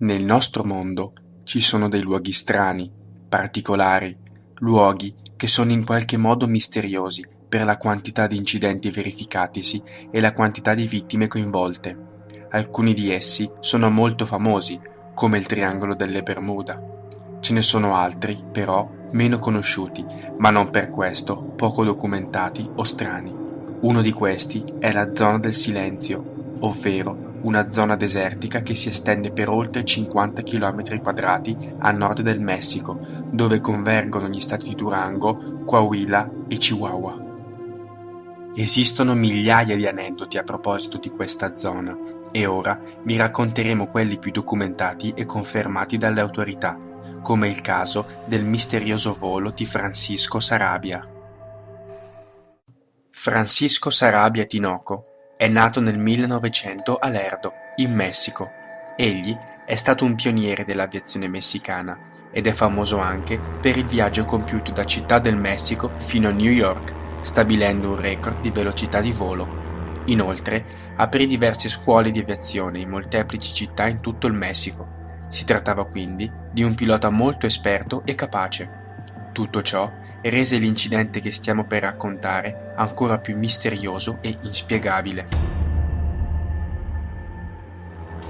Nel nostro mondo ci sono dei luoghi strani, particolari, luoghi che sono in qualche modo misteriosi per la quantità di incidenti verificatisi e la quantità di vittime coinvolte. Alcuni di essi sono molto famosi, come il Triangolo delle Bermuda. Ce ne sono altri, però, meno conosciuti, ma non per questo poco documentati o strani. Uno di questi è la Zona del Silenzio, ovvero una zona desertica che si estende per oltre 50 km quadrati a nord del Messico, dove convergono gli stati di Durango, Coahuila e Chihuahua. Esistono migliaia di aneddoti a proposito di questa zona e ora vi racconteremo quelli più documentati e confermati dalle autorità, come il caso del misterioso volo di Francisco Sarabia. Francisco Sarabia Tinoco è nato nel 1900 a Lerdo, in Messico. Egli è stato un pioniere dell'aviazione messicana ed è famoso anche per il viaggio compiuto da Città del Messico fino a New York, stabilendo un record di velocità di volo. Inoltre, aprì diverse scuole di aviazione in molteplici città in tutto il Messico. Si trattava quindi di un pilota molto esperto e capace. Tutto ciò rese l'incidente che stiamo per raccontare ancora più misterioso e inspiegabile.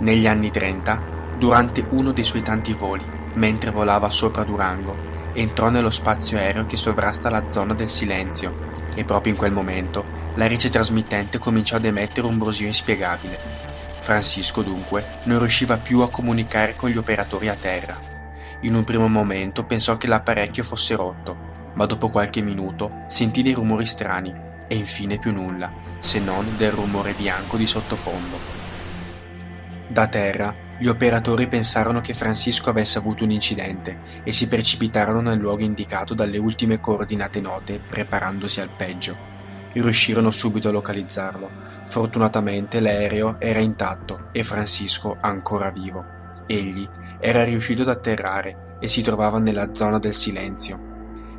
Negli anni 30, durante uno dei suoi tanti voli, mentre volava sopra Durango, entrò nello spazio aereo che sovrasta la zona del silenzio e proprio in quel momento la rete trasmittente cominciò ad emettere un brusio inspiegabile. Francisco dunque non riusciva più a comunicare con gli operatori a terra. In un primo momento pensò che l'apparecchio fosse rotto, ma dopo qualche minuto sentì dei rumori strani e infine più nulla, se non del rumore bianco di sottofondo. Da terra, gli operatori pensarono che Francisco avesse avuto un incidente e si precipitarono nel luogo indicato dalle ultime coordinate note, preparandosi al peggio. Riuscirono subito a localizzarlo. Fortunatamente l'aereo era intatto e Francisco ancora vivo. Egli era riuscito ad atterrare e si trovava nella zona del silenzio,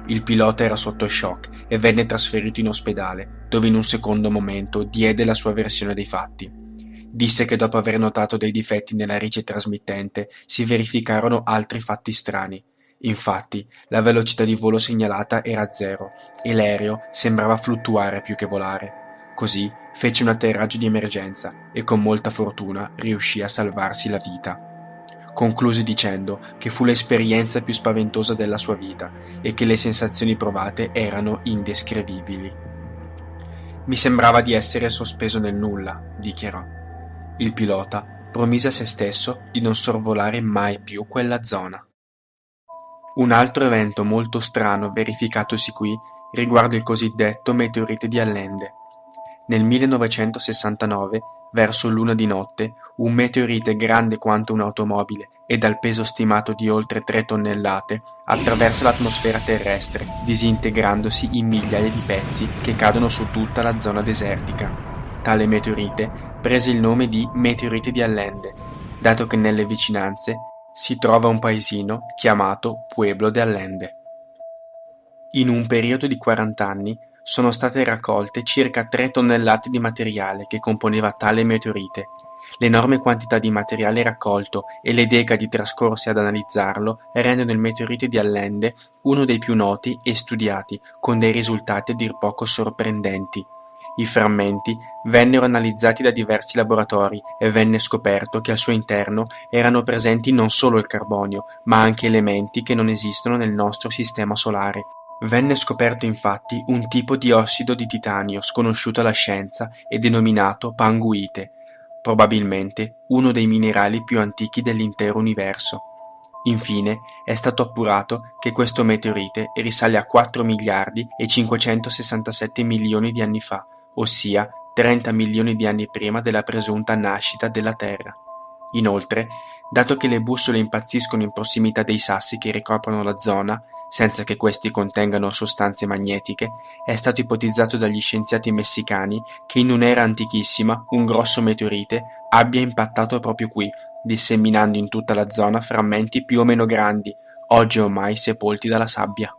il pilota era sotto shock e venne trasferito in ospedale, dove in un secondo momento diede la sua versione dei fatti. Disse che dopo aver notato dei difetti nella rice trasmittente si verificarono altri fatti strani. Infatti, la velocità di volo segnalata era zero e l'aereo sembrava fluttuare più che volare. Così fece un atterraggio di emergenza e con molta fortuna riuscì a salvarsi la vita concluse dicendo che fu l'esperienza più spaventosa della sua vita e che le sensazioni provate erano indescrivibili. Mi sembrava di essere sospeso nel nulla, dichiarò. Il pilota promise a se stesso di non sorvolare mai più quella zona. Un altro evento molto strano verificatosi qui riguarda il cosiddetto meteorite di Allende. Nel 1969 Verso l'una di notte, un meteorite grande quanto un'automobile e dal peso stimato di oltre tre tonnellate attraversa l'atmosfera terrestre, disintegrandosi in migliaia di pezzi che cadono su tutta la zona desertica. Tale meteorite prese il nome di meteorite di Allende, dato che nelle vicinanze si trova un paesino chiamato Pueblo de Allende. In un periodo di 40 anni sono state raccolte circa tre tonnellate di materiale che componeva tale meteorite. L'enorme quantità di materiale raccolto e le decadi trascorse ad analizzarlo rendono il meteorite di Allende uno dei più noti e studiati, con dei risultati a dir poco sorprendenti. I frammenti vennero analizzati da diversi laboratori e venne scoperto che al suo interno erano presenti non solo il carbonio, ma anche elementi che non esistono nel nostro sistema solare, Venne scoperto infatti un tipo di ossido di titanio sconosciuto alla scienza e denominato panguite, probabilmente uno dei minerali più antichi dell'intero universo. Infine è stato appurato che questo meteorite risale a 4 miliardi e 567 milioni di anni fa, ossia 30 milioni di anni prima della presunta nascita della Terra. Inoltre, dato che le bussole impazziscono in prossimità dei sassi che ricoprono la zona, senza che questi contengano sostanze magnetiche, è stato ipotizzato dagli scienziati messicani che in un'era antichissima un grosso meteorite abbia impattato proprio qui, disseminando in tutta la zona frammenti più o meno grandi, oggi ormai sepolti dalla sabbia.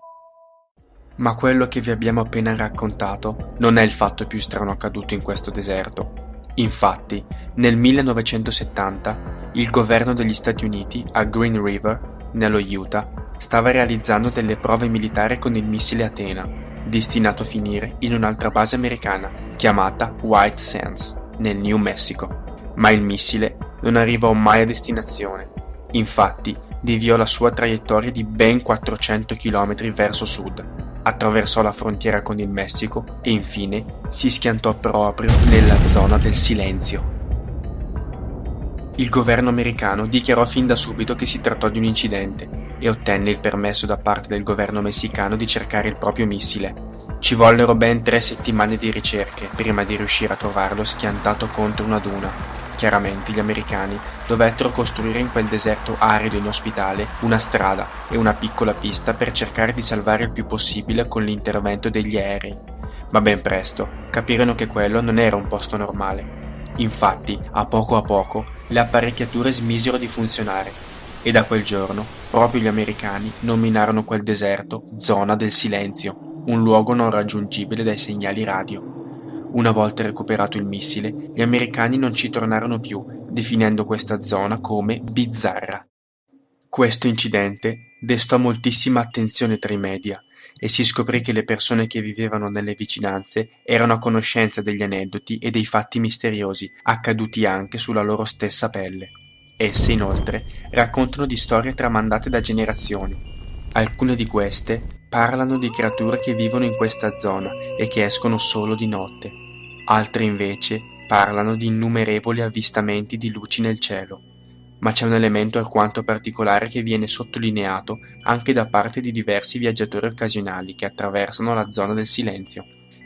Ma quello che vi abbiamo appena raccontato non è il fatto più strano accaduto in questo deserto. Infatti, nel 1970 il governo degli Stati Uniti a Green River, nello Utah, stava realizzando delle prove militari con il missile Athena, destinato a finire in un'altra base americana chiamata White Sands, nel New Mexico. Ma il missile non arrivò mai a destinazione. Infatti, deviò la sua traiettoria di ben 400 km verso sud, attraversò la frontiera con il Messico e infine si schiantò proprio nella zona del silenzio. Il governo americano dichiarò fin da subito che si trattò di un incidente e ottenne il permesso da parte del governo messicano di cercare il proprio missile. Ci vollero ben tre settimane di ricerche prima di riuscire a trovarlo schiantato contro una duna Chiaramente gli americani dovettero costruire in quel deserto arido e inospitale una strada e una piccola pista per cercare di salvare il più possibile con l'intervento degli aerei. Ma ben presto capirono che quello non era un posto normale. Infatti, a poco a poco, le apparecchiature smisero di funzionare e da quel giorno proprio gli americani nominarono quel deserto zona del silenzio, un luogo non raggiungibile dai segnali radio. Una volta recuperato il missile, gli americani non ci tornarono più, definendo questa zona come bizzarra. Questo incidente destò moltissima attenzione tra i media e si scoprì che le persone che vivevano nelle vicinanze erano a conoscenza degli aneddoti e dei fatti misteriosi accaduti anche sulla loro stessa pelle. Esse, inoltre, raccontano di storie tramandate da generazioni. Alcune di queste parlano di creature che vivono in questa zona e che escono solo di notte. Altre invece parlano di innumerevoli avvistamenti di luci nel cielo. Ma c'è un elemento alquanto particolare che viene sottolineato anche da parte di diversi viaggiatori occasionali che attraversano la zona del silenzio.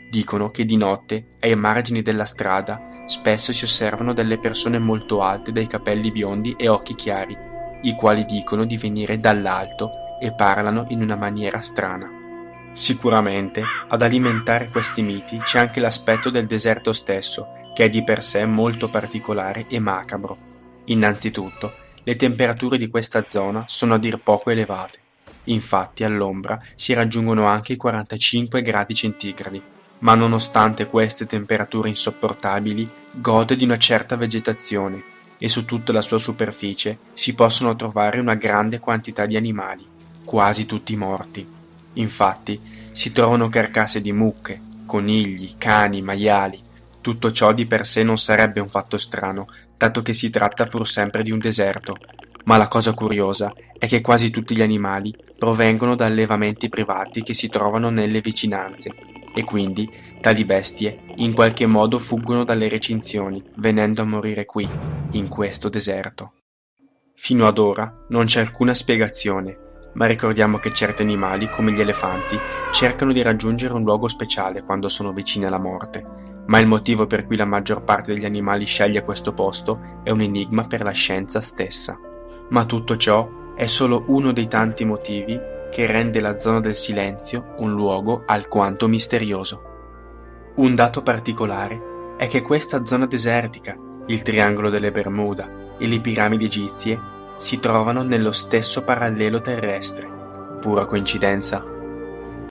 Dicono che di notte, ai margini della strada, spesso si osservano delle persone molto alte dai capelli biondi e occhi chiari, i quali dicono di venire dall'alto e parlano in una maniera strana. Sicuramente ad alimentare questi miti c'è anche l'aspetto del deserto stesso, che è di per sé molto particolare e macabro. Innanzitutto, le temperature di questa zona sono a dir poco elevate. Infatti all'ombra si raggiungono anche i 45 gradi centigradi, ma nonostante queste temperature insopportabili, gode di una certa vegetazione e su tutta la sua superficie si possono trovare una grande quantità di animali, quasi tutti morti. Infatti si trovano carcasse di mucche, conigli, cani, maiali. Tutto ciò di per sé non sarebbe un fatto strano, dato che si tratta pur sempre di un deserto. Ma la cosa curiosa è che quasi tutti gli animali provengono da allevamenti privati che si trovano nelle vicinanze e quindi tali bestie in qualche modo fuggono dalle recinzioni, venendo a morire qui, in questo deserto. Fino ad ora non c'è alcuna spiegazione ma ricordiamo che certi animali, come gli elefanti, cercano di raggiungere un luogo speciale quando sono vicini alla morte, ma il motivo per cui la maggior parte degli animali sceglie questo posto è un enigma per la scienza stessa. Ma tutto ciò è solo uno dei tanti motivi che rende la zona del silenzio un luogo alquanto misterioso. Un dato particolare è che questa zona desertica, il triangolo delle Bermuda e le piramidi egizie si trovano nello stesso parallelo terrestre. Pura coincidenza?